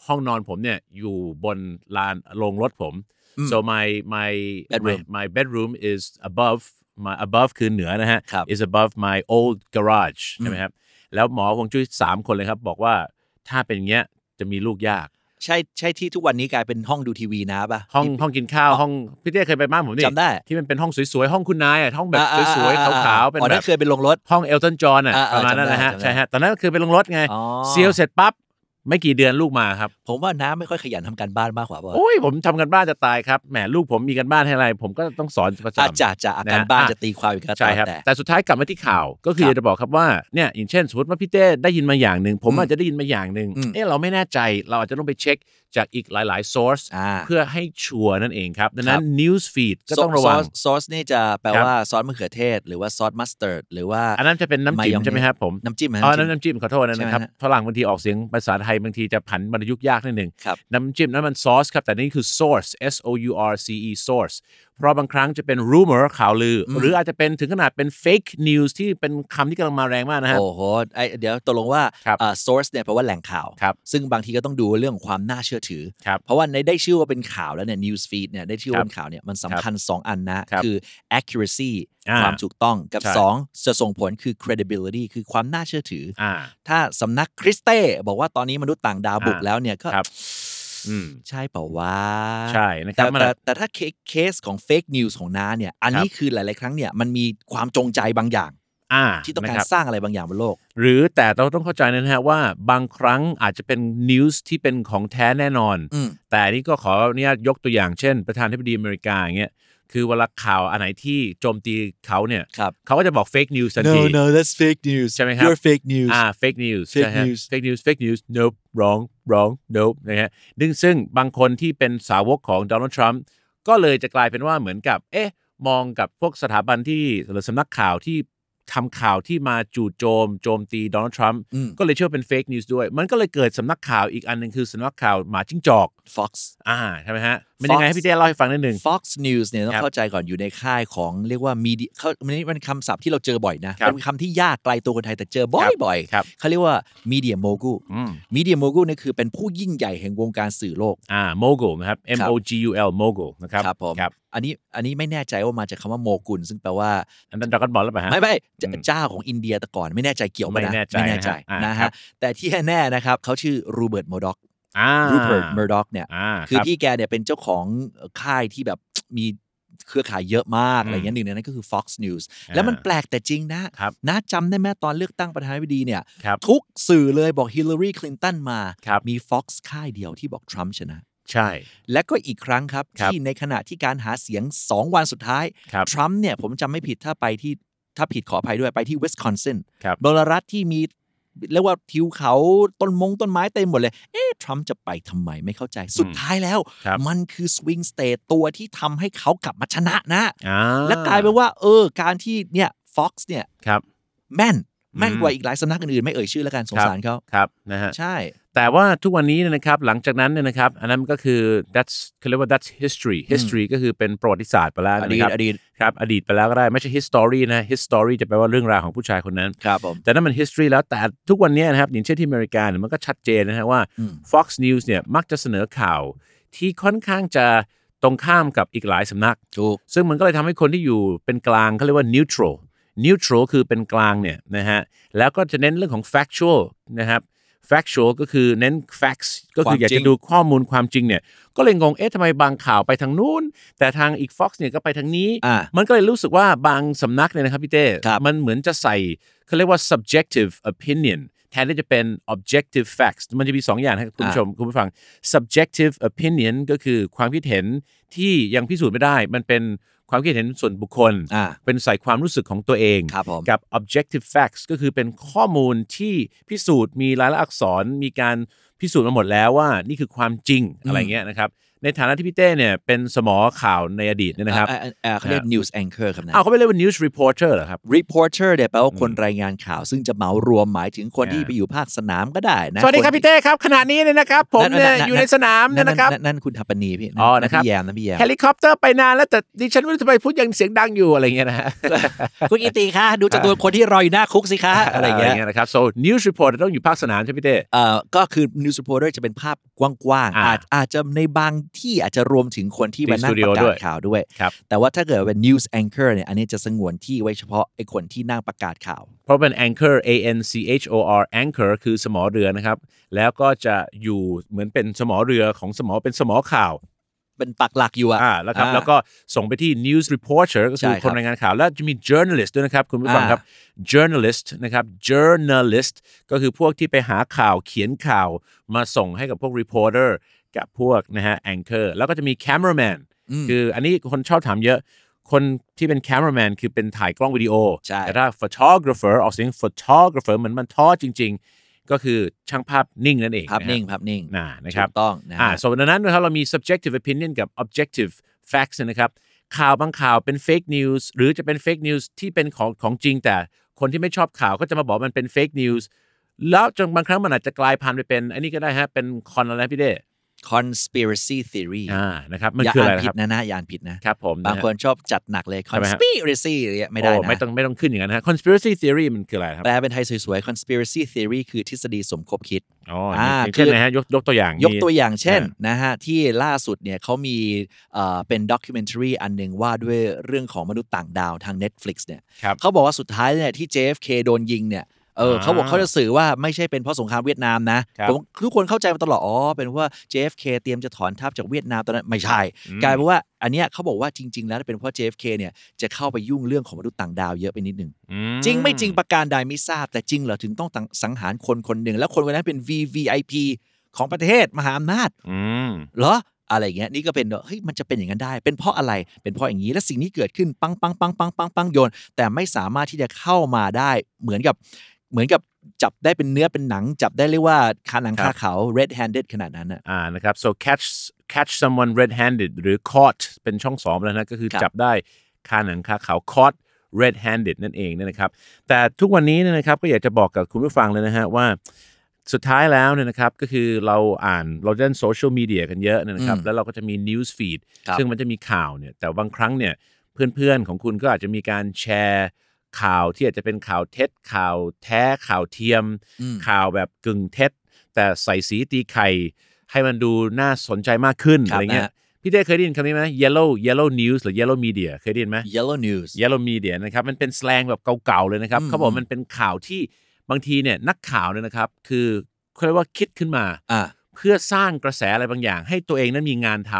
ห้องนอนผมเนี่ยอยู่บนลานโรงรถผมอืม so my my Bedroom my, my bedroom is above my above คือเหนือนะฮะครับ is above my old garage ใช่ไหมครับแล้วหมอฮวงจุ้ยสามคนเลยครับ บอกว่า ถ้าเป็นอย่างเงี้ยจะมีลูกยาก ใช่ใช่ที่ทุกวันนี้กลายเป็นห้องดูทีวีนะป่ะห้องที่ห้องกินข้าวห้องพี่เต้เคยไปบ้านผมนี่จำได้ที่มันเป็นห้องสวยๆห้องคุณนายอะห้องแบบอ่าสวยอ่ๆขาวๆเป็นอ๋อแบนั่บนเคยเป็นโรงรถห้องเอลตันจอห์นอะอ่าประมาณนั้นนะฮะจำได้ใช่ฮะตอนนั้นคือเป็นโรงรถไงอ๋อเซีลเสร็จปั๊บ ไม่กี่เดือนลูกมาครับ ผมว่าน้าไม่ค่อยขยันทำการบ้านมากกว่าป่ะโอ้ยผมทำกันบ้านจะตายครับแหมลูกผมมีกันบ้านให้อะไร ผมก็ต้องสอนประอาจำจะจะอาการนะบ้านอะจะตีความอีกก็ใช่ครับแต่แต่สุดท้ายกลับมาที่ข่าว ก็คือครับจะบอกครับว่าเนี่ยอย่างเช่นสมมติว่าพี่เต้ได้ยินมาอย่างหนึ่งผมอืมอาจจะได้ยินมาอย่างหนึ่งอืมเออเราไม่แน่ใจเราอาจจะต้องไปเช็ค จากอีกหลาย ๆ source อ่าเพื่อให้ชัวร์นั่นเองครับ ดังนั้ครันบ news feed ก็ต้องระวังซอสนี่จะแปลครับว่าซอสมะเขือเทศ หรือว่าซอสมัสตาร์ดหรือว่า อันนั้นจะเป็นน้ำจิ้ม Mayonnaise ใช่ไหมครับผม น้ำจิ้มไหมอ๋อน้ำจิ้มน้ำน้ำจิ้มขอโทษนะใช่ไหมนะครับฮะฝรั่งบางทีออกเสียงภาษาไทยบางทีจะผันบรรยุกต์ยากนิดหนึ่งครับน้ำจิ้มนั้นมันซอสครับแต่นี่คือ source s o u r c e source เพราะบางครั้งจะเป็น rumor ข่าวลืออหรืออาจจะเป็นถึงขนาดเป็น fake news ที่เป็นคำที่กำลังมาแรงมากนะฮะ โอ้โหไอเดี๋ยวตกลงว่าครับอ่า source เนี่ยแปลว่าแหล่งข่าวครับซึ่งบางทีก็ต้องดูเรื่องความน่าเชื่อถือครับเพราะว่าในได้ชื่อว่าเป็นข่าวแล้วเนี่ย news feed เนี่ยได้ชื่อว่าเป็นข่าวเนี่ยมันสำคัญ 2 อันนะครับคือ accuracy อ่าความถูกต้องกับใช่2จะส่งผลคือ credibility คือความน่าเชื่อถือออ่าถ้าสำนักคริสเต้บอกว่าตอนนี้มนุษย์ต่างดาวบุกอ่าแล้วเนี่ยก็ครับ อืมใช่เปล่าวะใช่นะคแต่รับมันแต่อาจแต่ถ้าเคเคสของ fake news ของน้าเนี่ย อันนี้คือหลาย ๆ ครั้งเนี่ยมันมีความจงใจบางอย่าง อ่าที่ต้องนะการครับสร้างอะไรบางอย่างบนโลก หรือแต่เราต้องเข้าใจนะฮะว่าบางครั้งอาจจะเป็น news ที่เป็นของแท้แน่นอน อืม แต่นี่ก็ขออนุญาตยกตัวอย่างเช่น ประธานาธิบดีอเมริกาอย่างเงี้ยคือเวลาข่าวอันไหนที่โจมตีเขาเนี่ยครับ เขาก็จะบอก fake news ทันที that's fake news ใช่ไหมครับ You're fake news อ่า fake news Fake ใช่ฮะ news fake news fake news nope wrong wrong nope นะฮะซึ่งซึ่งบางคนที่เป็นสาวกของโดนัลด์ทรัมป์ก็เลยจะกลายเป็นว่าเหมือนกับ เอ๊ะ มองกับพวกสถาบันที่หรือสำนักข่าวที่ทำข่าวที่มาจู่โจม โจมตีโดนัลด์ทรัมป์อืมก็เลยเชื่อว่าเป็น fake news ด้วย มันก็เลยเกิดสำนักข่าวอีกอันหนึ่งคือสำนักข่าวหมาจิ้งจอก Fox อ่าใช่ไหมฮะมันยังไง Fox ให้พี่เต้เล่าให้ฟังนิดนึง Fox News เนี่ยต้อครังบเข้าใจก่อนอยู่ในค่ายของเรียกว่ามีเดียเขามันนี่เป็นคำศัพท์ที่เราเจอบ่อยนะครับเป็นคำที่ยากไกลตัวคนไทยแต่เจอบ่คอรัยบบ่อยครับเขาเรียกว่า Media Mogul อืม Media Mogul เนี่ยคือเป็นผู้ยิ่งใหญ่แห่งวงการสื่อโลกอ่า mogul นะครับ m ครับ o g u l mogul นะครับครับผมครับอันนี้อันนี้ไม่แน่ใจว่ามาจากคำว่าโมกุลซึ่งแปลว่าอันนั้นดราก้อนบอลแล้วป่ะฮะไม่ไม่อืมเจ้าของอินเดียแต่ก่อนไม่แน่ใจเกี่ยวปะนะไม่แน่ใจไม่แน่ใจนะฮะนะอ่าครับแต่ที่แน่ๆนะครับเขาชื่อรูเพิร์ตเมอร์ด็อกอ่า รูเพิร์ตเมอร์ด็อกเนี่ยอ่าคือรับพี่แกเนี่ยเป็นเจ้าของค่ายที่แบบมีเครือข่ายเยอะมากอืมอะไรเงี้ยหนึ่งในนั้นก็คือ Fox News แล้วมันแปลกแต่จริงนะครับนะจำได้ไหมตอนเลือกตั้งประธานาธิบดีเนี่ยครับทุกสื่อเลยบอกฮิลลารีคลินตันมาครับมี Fox ค่ายเดียวที่บอกทรัมป์ชนะ ใช่ และก็อีกครั้งครับครับที่ในขณะที่การหาเสียง 2 วันสุดท้ายครับทรัมป์เนี่ยผมจำไม่ผิดถ้าไปที่ถ้าผิดขออภัยด้วยไปที่วิสคอนซินครับโดยรัฐที่มี เรียกว่าทิวเขาต้นมงต้นไม้เต็มหมดเลย เอ๊ะทรัมป์จะไปทำไมไม่เข้าใจสุดท้ายแล้วครับมันคือ swing state ตัวที่ทำให้เขากลับมาชนะนะอ่าและกลายเป็นว่า เออ การที่เนี่ย Fox เนี่ยครับแม่นแม่นอืมกว่าอีกหลายสำนักอื่นๆไม่เอ่ยชื่อแล้วกันสงสารเขาครับนะฮะใช่ แต่ว่าทุกวันนี้เนี่ยนะครับหลังจากนั้นเนี่ยนะครับ อันนั้นก็คือ that's เขาเรียกว่า that's history history ก็คือเป็นประวัติศาสตร์ไปแล้วนะอดีตครับอดีตครับอดีตไปแล้วก็ได้ไม่ใช่ history นะ history จะแปลว่าเรื่องราวของผู้ชายคนนั้นครับผมแต่นั่นมัน history แล้วแต่ทุกวันนี้นะครับอย่างเช่นที่อเมริกาเนี่ยมันก็ชัดเจนนะฮะว่าอืม Fox News เนี่ยมักจะเสนอข่าว ที่ค่อนข้างจะตรงข้ามกับอีกหลายสำนักถูกซึ่งมันก็เลยทำให้คนที่อยู่เป็นกลางเขาเรียกว่า neutral neutral คือเป็นกลางเนี่ยนะฮะแล้วก็จะเน้นเรื่องของ factual นะครับ factual ก็คือเน้น facts ก็คืออยากความจริจะงดูข้อมูลความจริงเนี่ย ก็เลยงง เอ๊ะทำไมบางข่าวไปทางนู้น แต่ทางอีก Fox เนี่ยก็ไปทางนี้อ่ามันก็เลยรู้สึกว่าบางสำนักเนี่ยนะครับพี่เต้ครับมันเหมือนจะใส่เขาเรียกว่า subjective opinion แทนที่จะเป็น objective facts มันจะมีสองอย่างให้คุณผู้ชมคุณผู้ฟัง subjective opinion ก็คือความคิดเห็นที่ยังพิสูจน์ไม่ได้ มันเป็น ความคิดเห็นส่วนบุคคล อ่า เป็นใส่ความรู้สึกของตัวเอง ครับผมกับ objective facts ก็คือเป็นข้อมูลที่พิสูจน์มีลายลักษณ์อักษรมีการพิสูจน์มาหมดแล้วว่านี่คือความจริงอะไรเงี้ยนะครับ ในฐานะที่พี่เต้เนี่ยเป็นสมอข่าวในอดีตเนี่ยนะครับอ่าอ่าอ่าเขาเรียก news anchor ครับนะอ้าวเขาไม่เรียกว่า news reporter เหรอครับ reporter เนี่ยแปลว่าคนรายงานข่าว ซึ่งจะเหมารวมหมายถึงคนที่อ่าไปอยู่ภาคสนามก็ได้นะสวัสดีครับนพี่เต้ครับขณะนี้เนี่ยนะครับ ผมเนี่ยนั่นๆๆอยู่ในสนามนั่เนี่ยนนะครับนั่นนั่นคุณฐปณีย์พี่อ๋อนะครับพี่แยมนะพี่แยมเฮลิคอปเตอร์ไปนานแล้วแต่ดิฉันไม่รู้ทำไมพูดยังเสียงดังอยู่อะไรเงี้ยนะฮะคุณกิตติคะดูจำนวนคนที่รออยู่หน้าคุกสิคะอะไรอย่างเงี้ยนะครับ so news reporter ต้องอยู่ภาคสนามใช่ไหมพี่เต้เอ่อก็คือ news reporter จะเป็นภาพกว้างๆอ่าอาจอาจจะในบางที่อาจจะรวมถึงคนที่ที่มานั่งสตูดิปโอระกาด้ศวยข่าวด้วยครับแต่ว่าถ้าเกิดเป็น news anchor เนี่ยอันนี้จะสงวนที่ไว้เฉพาะไอ้คนที่นั่งประกาศข่าว เพราะเป็น anchor a n c h o r anchor คือสมอเรือนะครับ แล้วก็จะอยู่เหมือนเป็นสมอเรือของสมอเป็นสมอข่าวเป็นปักหลักอยู่อะอ่าแล้วครับอ่าแล้วก็ส่งไปที่ news reporter ก็ใช่คือครับคนรายงานข่าว แล้วจะมี journalist ด้วยนะครับ คุณผู้ฟังอ่าครับ journalist นะครับ journalist ก็คือพวกที่ไปหาข่าวเขียนข่าวมาส่งให้กับพวก reporter กับพวกนะฮะ anchor แล้วก็จะมี cameraman คืออันนี้คนชอบถามเยอะ คนที่เป็น cameraman คือเป็นถ่ายกล้องวิดีโอใช่แต่ถ้า photographer ออกเสียง photographer เหมือนมันท้อจริง ๆ ก็คือช่างภาพนิ่งนั่นเองภาพะฮะนิ่งภาพนิ่งน่านะครับถูกต้องนะฮะอ่าส่วนดังนั้นนะครับเรามี subjective opinion กับ objective facts นะครับข่าวบางข่าวเป็น fake news หรือจะเป็น fake news ที่เป็นของของจริง แต่คนที่ไม่ชอบข่าวก็จะมาบอกมันเป็น fake news แล้วจนบางครั้งมันอาจจะกลายพันธุ์ไปเป็นอันนี้ก็ได้ฮะเป็นคอนอะไรนะพี่เด้ conspiracy theory อ่านะครับมันอย่าคืออ่าอะไรนนะผิคดรับนะนะอย่าอ่านผิดนะครับผมบางะฮะคนชอบจัดหนักเลยใช่ไหมฮะ conspiracy อะไรเงี้ยไม่ได้โอ้นะไม่ต้องไม่ต้องขึ้นอย่างนั้นนะฮะ conspiracy theory มันคืออะไรครับแปลเป็นไทยสวยๆ conspiracy theory คือทฤษฎีสมคบคิดอ๋ออ่าอย่างเช่นคือนะฮะยกยกตัวอย่าง ยกตัวอย่างเช่นอ่นะฮะที่ล่าสุดเนี่ยเขามีเอ่อเป็นด็อกิเมนทรีอันหนึ่งว่าด้วยเรื่องของมนุษย์ต่างดาวทาง Netflix เนี่ยครับเขาบอกว่าสุดท้ายเนี่ยที่ JFK โดนยิงเนี่ย เอออ่าเขาบอกเขาจะสื่อว่าไม่ใช่เป็นเพราะสงครามเวียดนามนะครับผมทุกคนเข้าใจมาตลอดอ๋อเป็นเพราะว่า JFK เตรียมจะถอนทัพจากเวียดนามตอนนั้นไม่ใช่ กลายเป็นว่าอันเนี้ยเขาบอกว่าจริง ๆ แล้วเป็นเพราะ JFK เนี่ยจะเข้าไปยุ่งเรื่องของมนุษย์ต่างดาวเยอะไปนิดนึงอืมจริงไม่จริงประการใดไม่ทราบ แต่จริงเหรอถึงต้องสังหารคนคนหนึ่งแล้วคนคนนั้นเป็น VVIP ของประเทศมหาอำนาจอืมเหรออะไรอย่างเงี้ยนี่ก็เป็นเฮ้ยมันจะเป็นอย่างนั้นได้ เป็นเพราะอะไรเป็นเพราะอย่างนี้และสิ่งนี้เกิดขึ้นปังปังปังปังปังปังโยนแต่ไม่สามารถที่จะเข้ามาได้เหมือนกับ เหมือนกับจับได้เป็นเนื้อเป็นหนัง จับได้เรียกว่าคาหนังครัคาบเขา red handed ขนาดนั้นอะอ่านะครับ so catch catch someone red handed หรือ caught เป็นช่องสองแล้วนะก็คือครับจับได้คาหนังคาเขา caught red handed นั่นเองนะครับ แต่ทุกวันนี้เนยนะครับก็อยากจะบอกกับคุณผู้ฟังเลยนะฮะว่าสุดท้ายแล้วเนี่ยนะครับก็คือเราอ่านเราเล่นโซเชียลมีเดียกันเยอะนะครับอืมแล้วเราก็จะมี news feed ครับซึ่งมันจะมีข่าวเนี่ยแต่บางครั้งเนี่ยเพื่อนๆของคุณก็อาจจะมีการแชร์ ข่าวที่อาจจะเป็นข่าวเท็จ ข่าวแท้ข่าวเทียมอืมข่าวแบบกึ่งเท็จ แต่ใส่สีตีไข่ ให้มันดูน่าสนใจมากขึ้นครับอะไรเงี้ยนะพี่เต้เคยได้ยินคำนี้ไหม yellow yellow news หรือ yellow media เคยได้ยินไหม yellow news yellow media นะครับมันเป็นสแลงแบบเก่าๆเลยนะครับอืมเขาบอกมันเป็นข่าวที่บางทีเนี่ยนักข่าวเนี่ยนะครับ คือเขาเรียกว่าคิดขึ้นมาอ่าเพื่อสร้างกระแสอะไรบางอย่าง ให้ตัวเองนั้นมีงานท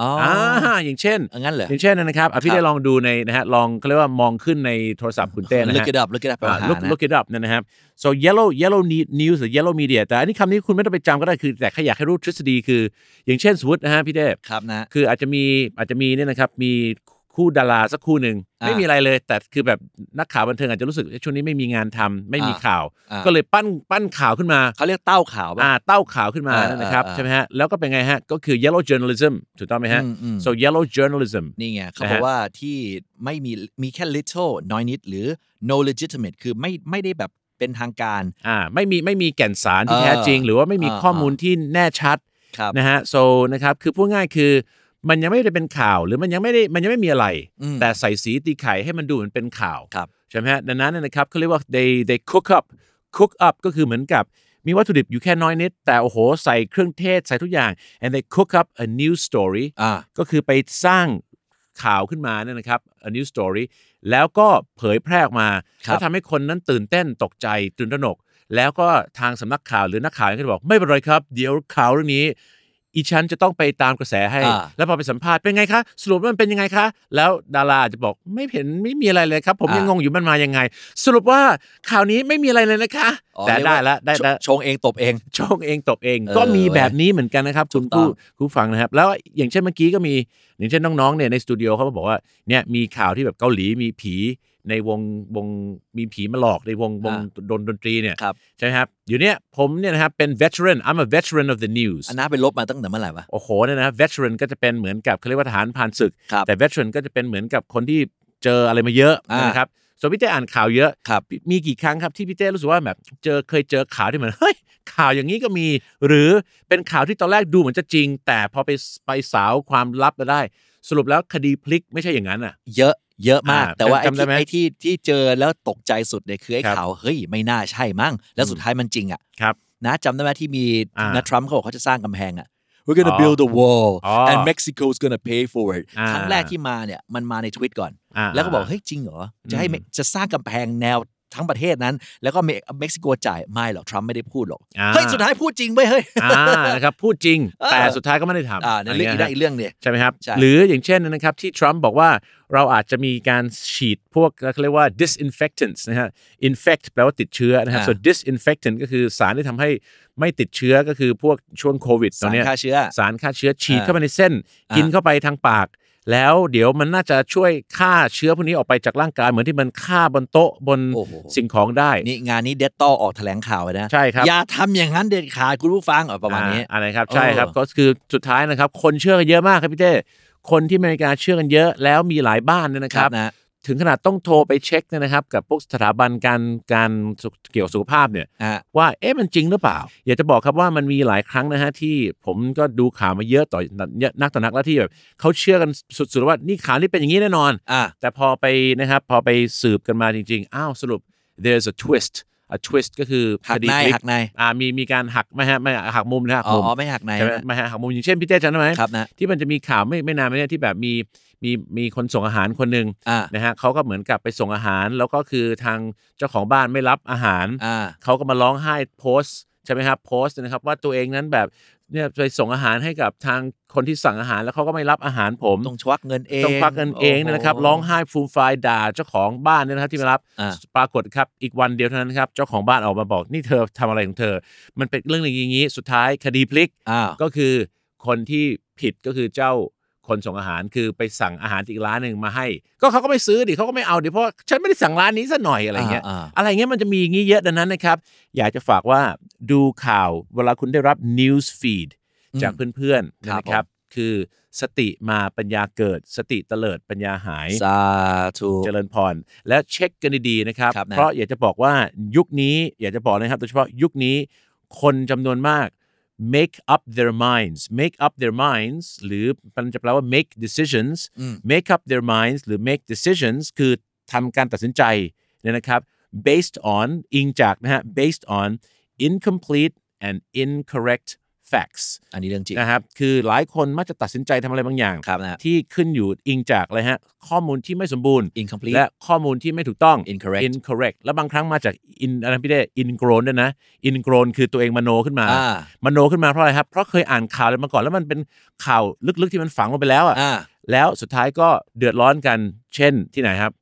อ๋ออ่าอย่างเช่น เอางั้นเหรอ อย่างเช่นนะครับอะพี่ครับ ได้ลองดูในนะฮะลองเขาเรียกว่ามองขึ้นในโทรศัพท์คุณเต้นะฮะ look it up look it up อ่า หา look นะ look it up เนยนะครับ so yellow yellow ne- news หรือ yellow media แต่อันนี้คำนี้คุณไม่ต้องไปจำก็ได้คือ แต่แค่อยากให้รู้ทฤษฎีคือ อย่างเช่นสมมตินะฮะพี่เต้ครับนะ คืออาจจะมีอาจจะมีเนี่ยนะครับมี คู่ดาราสักคู่หนึ่งอ่าไม่มีอะไรเลย แต่คือแบบนักข่าวบันเทิงอาจจะรู้สึกเอ๊ะช่วงนี้ไม่มีงานทำไม่มีอ่าข่าว อ่า ก็เลยปั้นปั้นข่าวขึ้นมา เขาเรียกเต้าข่าวป่ะ อ่าเต้าข่าวขึ้นมาเออนั่นนะครับเออใช่ไหมฮะแล้วก็เป็นไงฮะ ก็คือ yellow journalism ถูกต้องไหมฮะ อืมอืม so yellow journalism นี่ไงเขานะบฮะอกว่าที่ไม่มีมีแค่ little น้อยนิด หรือ no legitimate คือไม่ไม่ได้แบบเป็นทางการ อ่าไม่มีไม่มีแก่นสารที่เออแท้จริง หรือว่าไม่มีเออข้อมูลที่แน่ชัดครับ นะฮะ so นะครับคือพูดง่ายคือ มันยังไม่ได้เป็นข่าวหรือมันยังไม่ได้มันยังไม่มีอะไรอืมแต่ใส่สีตีไข่ให้มันดูเหมือนเป็นข่าวครับใช่ไหมฮะดังนั้นเนยนะครับเขาเรียกว่า they they cook up cook up ก็คือเหมือนกับมีวัตถุดิบอยู่แค่น้อยนิด แต่โอ้โหใส่เครื่องเทศใส่ทุกอย่าง and they cook up a news story อ่าก็คือไปสร้างข่าวขึ้นมาเนี่ยนะครับ a new story แล้วก็เผยแพร่ออกมาครับแล้วทำให้คนนั้นตื่นเต้นตกใจตื่นตระหนก แล้วก็ทางสำนักข่าวหรือนักข่าวก็จะบอกไม่เป็นไรครับ เดี๋ยวข่าวเรื่องนี้ อีฉันจะต้องไปตามกระแสให้ อ่า แล้วพอไปสัมภาษณ์เป็นไงคะสรุปว่ามันเป็นยังไงคะ แล้วดาราอาจจะบอกไม่เห็นไม่มีอะไรเลยครับ ผมยังงงอยู่มันมายังไง สรุปว่าข่าวนี้ไม่มีอะไรเลยนะคะ อ๋อแต่เรียกได้ว่าละได้ชละชงเองตบเอง ชงเองตบเองเออก็มีแบบนี้เหมือนกันนะครับ คุณถูกต้ผู้องผู้ฟังนะครับ แล้วอย่างเช่นเมื่อกี้ก็มีอย่างเช่นน้องๆเนี่ยในสตูดิโอเขาก็บอกว่าเนี่ยมีข่าวที่แบบเกาหลีมีผี ในวงวงมีผีมาหลอกในวงวงดนดนตรีเนี่ยครับใช่ไหมครับอยู่เนี่ยผมเนี่ยนะครับเป็น veteran I'm a veteran of the news อันน้าไปลบมาตั้งแต่เมื่อไหร่วะโอ้โหเนี่ยนะ veteran ก็จะเป็นเหมือนกับเขาเรียกว่าทหารผ่านศึกครับแต่ veteran ก็จะเป็นเหมือนกับคนที่เจออะไรมาเยอะอ่านนะครับส่วนพี่เต้อ่านข่าวเยอะครับมีกี่ครั้งครับที่พี่เต้รู้สึกว่าแบบเจอเคยเจอข่าวที่เหมือนเฮ้ยข่าวอย่างนี้ก็มี หรือเป็นข่าวที่ตอนแรกดูเหมือนจะจริง แต่พอไปไปสาวความลับมาได้ สรุปแล้วคดีพลิกไม่ใช่อย่างนั้นอะ เยอะ เยอะมากอ่าแต่ว่าไอ้จำได้ที่ไหมไอ้ที่ที่เจอแล้วตกใจสุดเนี่ยคือไอ้ครับข่าวเฮ้ยไม่น่าใช่มั้งแล้วสุดท้ายมันจริงอะครับนะจำได้ไหมที่มีอ่านะทรัมป์เขาบอกเขาจะสร้างกำแพงอะ we're gonna อ๋อ build a wall อ๋อ and Mexico's gonna pay for it อ่าครั้งแรกที่มาเนี่ยมันมาในทวิตก่อนอ่าแล้วก็บอกเฮ้ยจริงเหรอจะให้อืมเมจะสร้างกำแพงแนว ทั้งประเทศนั้น แล้วก็เมเม็กซิโกจ่ายไม่หรอกทรัมป์ไม่ได้พูดหรอกอ่าเฮ้ยสุดท้ายพูดจริงเว้ยเฮ้ยอ่านะครับพูดจริงเออแต่สุดท้ายก็ไม่ได้ทำอ่าในเรื่องอีกได้ะอีกเรื่องเนี่ยใช่ไหมครับใช่หรืออย่างเช่นนะครับที่ทรัมป์บอกว่าเราอาจจะมีการฉีดพวกเขาเรียกว่า disinfectants นะฮะ infect แปลว่าติดเชื้อนะครับอ่าส่วน disinfectant ก็คือสารที่ทำให้ไม่ติดเชื้อก็คือพวกช่วงโควิดตอสานรเนี้ยฆ่าเชื้อสารฆ่าเชื้อฉีดอ่าเข้าไปในเส้นอ่ากิกินเข้าไปทางปาก แล้วเดี๋ยวมันน่าจะช่วยฆ่าเชื้อพวกนี้ออกไปจากร่างกายเหมือนที่มันฆ่าบนโต๊ะบนโอ้โห สิ่งของได้ นี่งานนี้เดตตอออกแถลงข่าวเลยนะ ใช่ครับ อย่าทำอย่างนั้นเด็ดขาดคุณผู้ฟังเออประมาณนี้ อ่อะไรครับใช่ครับเออ ก็คือสุดท้ายนะครับ คนเชื่อกันเยอะมากครับพี่เต้คนที่อเมริกาเชื่อกันเยอะแล้วมีหลายบ้านเนี่ยนะครับ นะ ถึงขนาดต้องโทรไปเช็คเนี่ยนะครับ กับพวกสถาบันการการสุขเกี่ยวกับสุขภาพเนี่ยฮะว่าเอ๊ะมันจริงหรือเปล่า อยากจะบอกครับว่ามันมีหลายครั้งนะฮะที่ผมก็ดูข่าวมาเยอะต่อเยอะนักต่อนักแล้วที่แบบเขาเชื่อกันสุดๆว่านี่ข่าวนี้เป็นอย่างนี้แน่นอน อะแต่พอไปนะครับพอไปสืบกันมาจริงๆ อ้าวสรุป there's a twist a twist ก็คือหักคดีในพลิหักในอ่ามีมีการหักไม่ฮะไม่หักมุมนะหักอ๋อมุมอ๋อไม่หักในใช่ไหมนะไม่ฮะหักมุมอย่างเช่นพี่เต้จำได้ไหมครับนะที่มันจะมีข่าวไม่ไม่นานมาเนี่ยที่แบบมีมีมีคนส่งอาหารคนหนึ่งอ่านะฮะเขาก็เหมือนกับไปส่งอาหาร แล้วก็คือทางเจ้าของบ้านไม่รับอาหารอ่าเขาก็มาร้องไห้โพสต์ใช่ไหมครับโพสต์นะครับว่าตัวเองนั้นแบบเนี่ยไปส่งอาหารให้กับทางคนที่สั่งอาหารแล้วเขาก็ไม่รับอาหารผมต้องชวักเงินเองต้องควักเงินเองเนี่ยนะครับโโหร้องไห้ฟูมฟายด่าเจ้าของบ้านเนี่ยนะครับที่มารับอ่าปรากฏครับอีกวันเดียวเท่านั้นครับเจ้าของบ้านออกมาบอกนี่เธอทำอะไรของเธอ มันเป็นเรื่องอย่างนี้สุดท้ายคดีพลิกอ้าวก็คือคนที่ผิดก็คือเจ้า คนส่งอาหารคือไปสั่งอาหารจากอีกร้านหนึ่งมาให้ ก็เขาก็ไม่ซื้อดิเขาก็ไม่เอาดิเพราะฉันไม่ได้สั่งร้านนี้ซะหน่อยอะไรเงี้ยอ่าอะไรเงี้ยมันจะมีอย่างงี้เยอะดังนั้นนะครับ อยากจะฝากว่าดูข่าวเวลาคุณได้รับ news feed จากเพื่อนๆครับนะครับ คือสติมาปัญญาเกิด สติเตลิดปัญญาหายสาธุเจริญพร แล้วเช็คกันดีๆนะครับครับนะเพราะอยากจะบอกว่ายุคนี้อยากจะบอกนะครับโดยเฉพาะยุคนี้คนจำนวนมาก make up their minds make up their minds หรือมันจะแปลว่า make decisions make up their minds หรือ make decisions คือทำการตัดสินใจเนี่ยนะครับ based on อิงจากนะฮะ based on incomplete and incorrect facts อันนี้เรื่องจริงนะครับคือหลายคนมักจะตัดสินใจทำอะไรบางอย่างครับนะฮะที่ขึ้นอยู่อิงจากอะไรฮะข้อมูลที่ไม่สมบูรณ์ incomplete และข้อมูลที่ไม่ถูกต้อง Incorrect incorrect แล้วบางครั้งมาจาก in อะไรพี่เด้ ingrown ด้วยนะ ingrown คือตัวเองมโนขึ้นมาอ่ามโนขึ้นมาเพราะอะไรครับ เพราะเคยอ่านข่าวอะไรมาก่อนแล้วมันเป็นข่าวลึกๆที่มันฝังลงไปแล้วอะอ่าแล้วสุดท้ายก็เดือดร้อนกัน เช่นที่ไหนครับ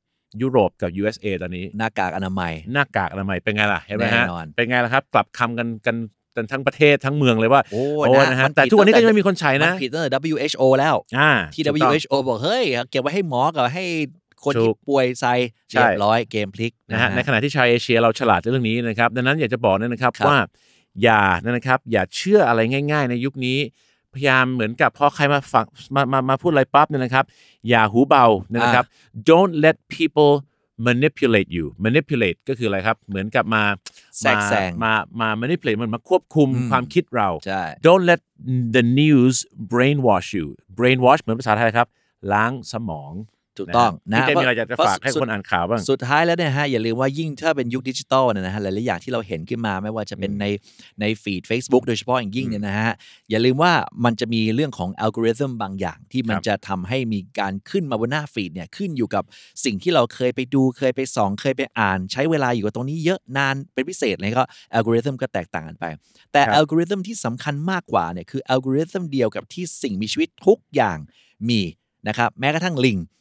ยุโรปกับ USA ตอนนี้หน้ากากอนามัย หน้ากากอนามัยเป็นไงล่ะเห็นไหมฮะแน่นอนเป็นไงล่ะครับ กลับคำกันกันกัน ทั้งประเทศทั้งเมืองเลยว่าโอ้โอ้นะฮะแต่ทุกวันนี้ก็งแต่ยังไม่มีคนใช้นะผิดตั้งแต่ WHO แล้วที่ WHO บอกเฮ้ยเก็บไว้ให้หมอกับให้คนที่ป่วยใส่เรียบร้อยเกมพลิกนะฮะในขณะที่ชาวเอเชียเราฉลาดในเรื่องนี้นะครับดังนั้นอยากจะบอกเนยนะครับรบว่าอย่านะครับอย่าเชื่ออะไรง่าย ๆ ในยุคนี้พยายามเหมือนกับพอใครมาฟังมามามาพูดอะไรปั๊บเนี่ยนะครับ อย่าหูเบาเนี่ยนะครับ don't let people manipulate you manipulate ก็คืออะไรครับ เหมือนกับมาแทรกแซง มา มา manipulate มันมาควบคุมอืมความคิดเรา ใช่ don't let the news brainwash you brainwash เหมือนภาษาไทยครับ ล้างสมอง ถูกต้องนะนะพี่เต้มีอะไรอยากจะเพราฝากให้สุดคนอ่านข่าวบ้าง สุดท้ายแล้วเนี่ยฮะอย่าลืมว่ายิ่งถ้าเป็นยุคดิจิตอลเนี่ยนะฮะหลายๆอย่างที่เราเห็นขึ้นมาไม่ว่าจะเป็นในในฟีด Facebook โดยเฉพาะอย่างยิ่งเนี่ยนะฮะอย่าลืมว่ามันจะมีเรื่องของอัลกอริทึมบางอย่างที่มันครับจะทำให้มีการขึ้นมาบนหน้าฟีดเนี่ยขึ้นอยู่กับสิ่งที่เราเคยไปดูเคยไปส่องเคยไปอ่าน ใช้เวลาอยู่กับตรงนี้เยอะนานเป็นพิเศษเลยก็อัลกอริทึมก็แตกต่างกันไป แต่ครับอัลกอริทึมที่สำคัญมากกว่าเนี่ยคืออัลกอริทึมเดียวกับที่สิ่งมีชีวิตทุกอย่างมีนะครับแม้กระทั่งลิงครับ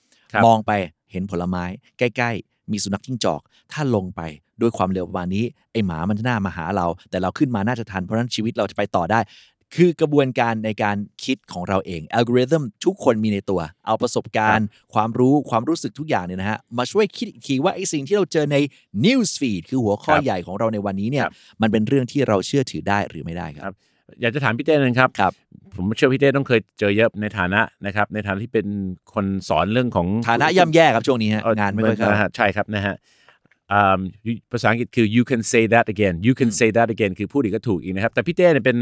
มองไปเห็นผลไม้ ใกล้ ๆ มีสุนัขจิ้งจอก ถ้าลงไปด้วยความเร็วประมาณนี้ไอหมามันจะน่ามาหาเรา แต่เราขึ้นมาน่าจะทันเพราะฉะนั้นชีวิตเราจะไปต่อได้ คือกระบวนการในการคิดของเราเองอัลกอริทึมทุกคนมีในตัว เอาประสบการณ์ ความรู้ความรู้สึกทุกอย่างเนี่ยนะฮะมาช่วยคิดอีกทีว่าไอสิ่งที่เราเจอใน news feed คือหัวข้อครับใหญ่ของเราในวันนี้เนี่ยครับ มันเป็นเรื่องที่เราเชื่อถือได้หรือไม่ได้คครัรับบอยากจะถามพี่เต้นะครับ ครับ ผมเชื่อพี่เต้ต้องเคยเจอเยอะในฐานะนะครับในฐานะที่เป็นคนสอนเรื่องของฐานะย่ำแย่ครับช่วงนี้ฮะเอ่องานไม่ค่อยเข้านะฮะใช่ครับนะฮะอืมภาษาอังกฤษคือ you can say that again you can say that again คือพูดอีกก็ถูกอีกนะครับ แต่พี่เต้เนี่ยเป็น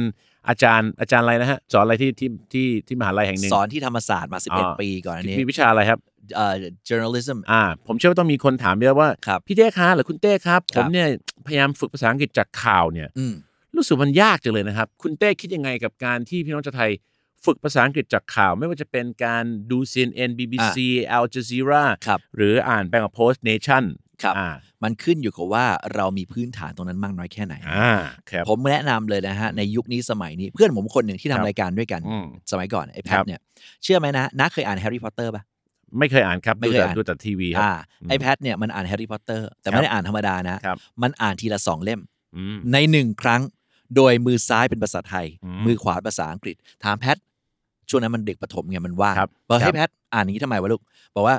อาจารย์อาจารย์อะไรนะฮะ สอนอะไรที่ที่ที่ที่มหาลัยแห่งหนึ่ง สอนที่ธรรมศาสตร์มาอ๋อ11 ปีก่อนอันนี้มีวิชาอะไรครับเอ่อ journalism อ่าผมเชื่อว่าต้องมีคนถามเยอะว่าครับพี่เต้คะหรือคุณเต้ครับคผรับมเนี่ยพยายามฝึกภาษาอังกฤษจากข่าวเนี่ยอืม รู้สึกมันยากจังเลยนะครับ คุณเต้คิดยังไงกับการที่พี่น้องชาวไทยฝึกภาษาอังกฤษจากข่าว ไม่ว่าจะเป็นการดู CNN BBC Al Jazeera ครับ หรืออ่าน Bangkok Post Nation ครับอ่า มันขึ้นอยู่กับว่าเรามีพื้นฐานตรงนั้นมากน้อยแค่ไหน อ่าครับ ผมแนะนำเลยนะฮะ ในยุคนี้สมัยนี้เพื่อนผมคนหนึ่งที่ครับทำรายการด้วยกัน อืมสมัยก่อนไอ้แพทครับ เนี่ย เชื่อไหมนะน้าเคยอ่านแฮร์รี่พอตเตอร์ป่ะ ไม่เคยอ่านครับไม่ดูเคยแต่อ่าน ดูแต่ทีวีครับอ่าอืมไอ้แพทเนี่ยมันอ่านแฮร์รี่พอตเตอร์แต่ครับ ไม่ได้อ่านธรรมดานะ ครับ มันอ่านทีละสองเล่ม อืมในหนึ่งครั้ง โดยมือซ้ายเป็นภาษาไทย อืมมือขวาภาษาอังกฤษ ถามแพท ช่วงนั้นมันเด็กประถมไงมันว่างครับบอกครัให้บ แพทอ่านอย่างนี้ทำไมวะลูก บอกว่า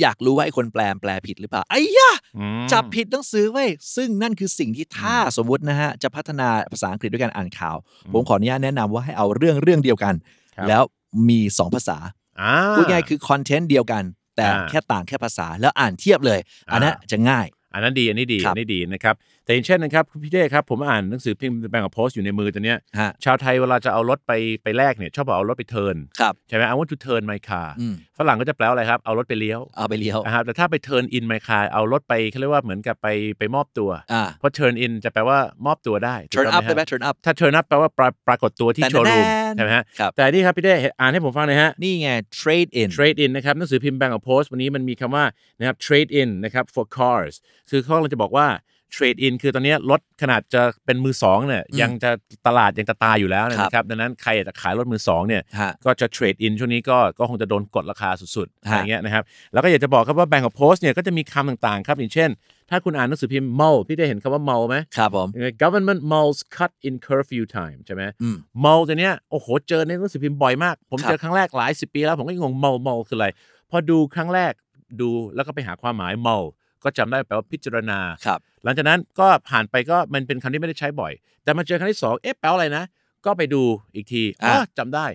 อยากรู้ว่าไอ้คนแปลแปลผิดหรือเปล่าไอ้ยะ อืม จับผิดหนังสือไว้ยซึ่งนั่นคือสิ่งที่ถ้าสมมุตินะฮะ จะพัฒนาภาษาอังกฤษด้วยการอ่านข่าวผมขออนุญาตแนะนำว่าให้เอาเรื่องเรื่องเดียวกัน ครับ แล้วมีสองภาษาอ่า พูดง่ายๆคือคอนเทนต์เดียวกัน แต่อ่าแค่ต่างแค่ภาษาแล้วอ่านเทียบเลย อันนั้นอ่า จะง่าย อันนั้นดีอันนี้ดีครับ อันนี้ดีนะครับ แต่อย่างเช่นนะครับพี่เต้ครับผมอ่านหนังสือพิมพ์แบงคอกโพสต์อยู่ในมือตัวเนี้ยฮะ ชาวไทยเวลาจะเอารถไปไปแลกเนี่ยชอบบอกเอารถไป turn ครับ ใช่ไหม I want to turn my car อืมฝรั่งก็จะแปลว่าอะไรครับ เอารถไปเลี้ยวเอาไปเลี้ยว นะครับแต่ถ้าไป turn in my car เอารถไปเขาเรียกว่าเหมือนกับไปไปมอบตัว อ่า เพราะ turn in จะแปลว่ามอบตัวได้ถูก turn ต้อง up ไหมได้ไหม ฮะ turn up ถ้า turn up แปลว่าปราปรากฏตัวที่แต่โชว์รูมแน่ๆใช่ไหมฮะครับ แต่นี่ครับพี่เต้อ่านให้ผมฟังหน่อยฮะ นี่ไง trade in trade in นะครับหนังสือพิมพ์ Bangkok Post วันนี้มันมีคำว่านะครับ trade in นะครับ for cars คือเขากำลังจะบอกว่า trade in คือตอนนี้รถขนาดจะเป็นมือสองเนี่ยยังจะตลาดยังจะตายอยู่แล้วเนยนะครับดังนั้นใครอยากจะขายรถมือสองเนี่ยฮะก็จะ trade in ช่วงนี้ก็ก็คงจะโดนกดราคาสุดๆอะไรฮะเงี้ยนะครับแล้วก็อยากจะบอกครับว่า Bang of Post เนี่ยก็จะมีคำต่างๆ ครับอย่างเช่น ถ้าคุณอ่านหนังสือพิมพ์ mull พี่ได้เห็นคำว่า mull ไหมครับผม government mulls cut in curfew time ใช่ไหมอืม mull ตัวเนี้ยโอ้โหเจอในหนังสือพิมพ์บ่อยมาก ผมครับเจอครั้งแรกหลายสิบปีแล้วผมก็งง mull mull คืออะไรพอดูครั้งแรกดูแล้วก็ไปหาความหมาย mull ก็จำได้แปลว่าพิจารณาครับหลังจากนั้นก็ผ่านไปก็มันเป็นคำที่ไม่ได้ใช้บ่อย แต่มาเจอครั้งที่สองเอ๊ะแปลว่าอะไรนะ ก็ไปดูอีกทีอ๋ออะจำได้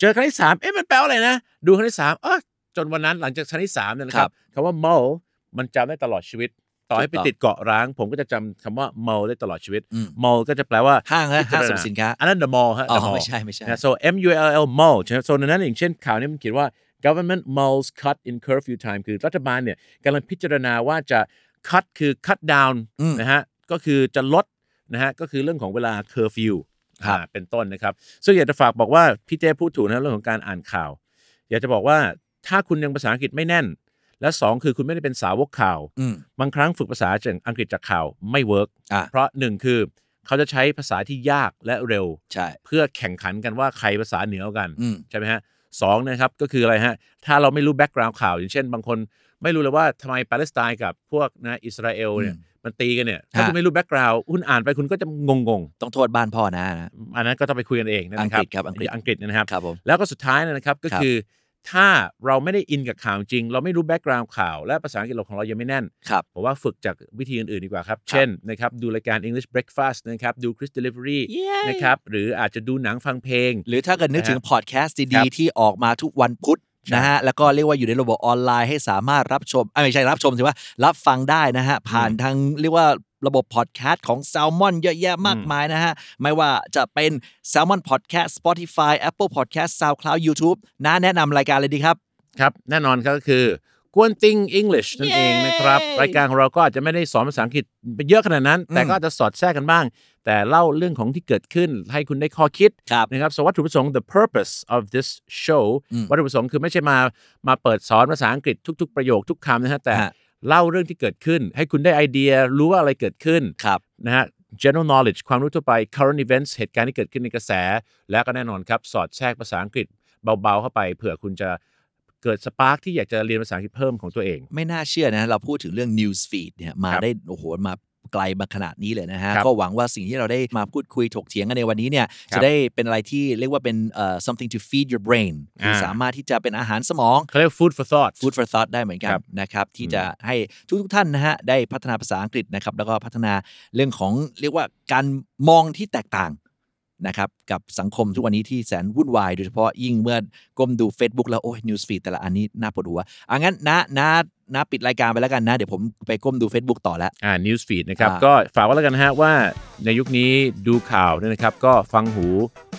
เจอครั้งที่สามเอ๊ะมันแปลว่าอะไรนะ ดูครั้งที่สามเออจนวันนั้นหลังจากครั้งที่สามเนี่ยนะครับคำว่า mull มันจำได้ตลอดชีวิต ต่อให้ไปถูกต้องติดเกาะร้าง ผมก็จะจำคำว่า mull ได้ตลอดชีวิตอืม mull ก็จะแปลว่าห้างฮะพิจารณห้างสรรพสินค้าอันนั้น the mall ฮะอ๋ the อ mall ไม่ใช่ไม่ใช่นะ so M U L L mall ใช่ไหม so ในนั้นอย่างเช่นข่าวนี้มันเขียนว่า government malls cut in curfew time คือรัฐบาลเนี่ยกำลังพิจารณาว่าจะ cut คือ cut down อืมนะฮะก็คือจะลดนะฮะก็คือเรื่องของเวลา curfew ครับอ่าเป็นต้นนะครับซึ่งอยากจะฝากบอกว่าพี่เต้พูดถูกนะเรื่องของการอ่านข่าว อยากจะบอกว่าถ้าคุณยังภาษาอังกฤษไม่แน่น และสองคือคุณไม่ได้เป็นสาวกข่าวอืมบางครั้งฝึกภาษาจากอังกฤษจากข่าวไม่เวิร์กอะเพราะหนึ่งคือเขาจะใช้ภาษาที่ยากและเร็วใช่เพื่อแข่งขันกันว่าใครภาษาเหนือกว่ากันอืมใช่ไหมฮะ สองนะครับก็คืออะไรฮะถ้าเราไม่รู้ background ข่าว อย่างเช่น บางคนไม่รู้เลยว่าทำไมปาเลสไตน์กับพวกนะอิสราเอลเนี่ยมันตีกันเนี่ยถ้าฮะคุณไม่รู้ background คุณอ่านไปคุณก็จะงงต้องโทษบ้านพ่อนะนะๆอันนั้นก็ต้องไปคุยกันเองนะครับอังกฤษครับอังกฤษอังกฤษนะครับครับผมแล้วก็สุดท้ายนะครับก็ครับคือ ถ้าเราไม่ได้ in กับข่าวจริง เราไม่รู้ background ข่าว และภาษาอังกฤษเราของเรายังไม่แน่นครับผมว่าฝึกจากวิธีอื่นๆดีกว่าครับ เช่นนะครับดูรายการ English Breakfast นะครับดู Chris Delivery นะครับหรืออาจจะดูหนังฟังเพลง หรือถ้าเกิดนึกถึงพอดแคสต์ครัดีบๆที่ออกมาทุกวันพุธใช่นะฮะแล้วก็เรียกว่าอยู่ในระบบออนไลน์ให้สามารถรับชมเอ้ยไม่ใช่รับชมถือว่ารับฟังได้นะฮะผ่านทางเรียกว่า ระบบพอดแคสต์ของ s ซ l m o n เยอะแยะมากมายนะฮะ ไม่ว่าจะเป็น Salmon Podcast Spotify Apple Podcast SoundCloud YouTube นะแนะนำรายการเลยดีครับ ครับ แน่นอนครับก็คือกวนติง English นั่นเองนะครับ รายการของเราก็อาจจะไม่ได้สอนภาษาอังกฤษไปเยอะขนาดนั้น แต่ก็อาจจะสอดแทรกกันบ้าง แต่เล่าเรื่องของที่เกิดขึ้นให้คุณได้ข้อคิดครับนะครับสวัตถุประสงค์ the purpose of this show วัตถุประสงค์คือไม่ใช่มามาเปิดสอนภาษาอังกฤษทุก ๆ ประโยคทุกคำนะฮะแต่ฮะ เล่าเรื่องที่เกิดขึ้น ให้คุณได้ไอเดียรู้ว่าอะไรเกิดขึ้นครับนะฮะ general knowledge ความรู้ทั่วไป current events เหตุการณ์ที่เกิดขึ้นในกระแส และก็แน่นอนครับ สอดแทรกภาษาอังกฤษเบาๆเข้าไปเผื่อคุณจะเกิดสปาร์กที่อยากจะเรียนภาษาอังกฤษเพิ่มของตัวเอง ไม่น่าเชื่อนะ เราพูดถึงเรื่อง news feed เนี่ยมาครับได้ โอ้โห มา ไกลมาขนาดนี้เลยนะฮะครับก็หวังว่าสิ่งที่เราได้มาพูดคุยถกเถียงกันในวันนี้เนี่ยครับจะได้เป็นอะไรที่เรียกว่าเป็นเอ่อ something to feed your brain คืออาสามารถที่จะเป็นอาหารสมองเขาเรียก food for thought food for thought ได้เหมือนกันครับนะครับที่จะให้ทุกทท่านนะฮะได้พัฒนาภาษาอังกฤษนะครับแล้วก็พัฒนาเรื่องของเรียกว่าการมองที่แตกต่าง นะครับกับสังคมทุกวันนี้ที่แสนวุ่นวายโดยเฉพาะยิ่งเมื่อก้มดู Facebook แล้ว โอ้ย news feed แต่ละอันนี้น่าปวดหัวอะงั้นนะนะนะปิดรายการไปแล้วกันนะ เดี๋ยวผมไปก้มดู Facebook ต่อแล้วอ่า news feed นะครับอ่าก็ฝากไว้แล้วกันนะฮะว่าในยุคนี้ดูข่าวเนี่ยนะครับ ก็ฟังหู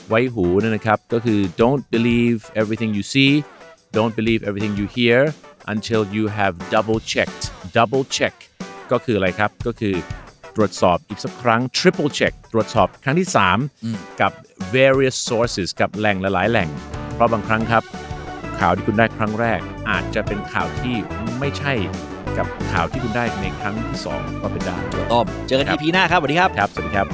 ไว้หูเนี่ยนะครับ ก็คือ don't believe everything you see don't believe everything you hear until you have double checked double check ก็คืออะไรครับก็คือ ตรวจสอบอีกสักครั้ง triple check ตรวจสอบครั้งที่ 3 กับ various sources กับแหล่งหลาย ๆ แหล่ง เพราะบางครั้งครับ ข่าวที่คุณได้ครั้งแรก อาจจะเป็นข่าวที่ไม่ใช่กับข่าวที่คุณได้ในครั้งที่ 2 ก็เป็นได้ต้มเจอกันครับ EP หน้าครับสวัสดีครับ ครับ สวัสดีครับ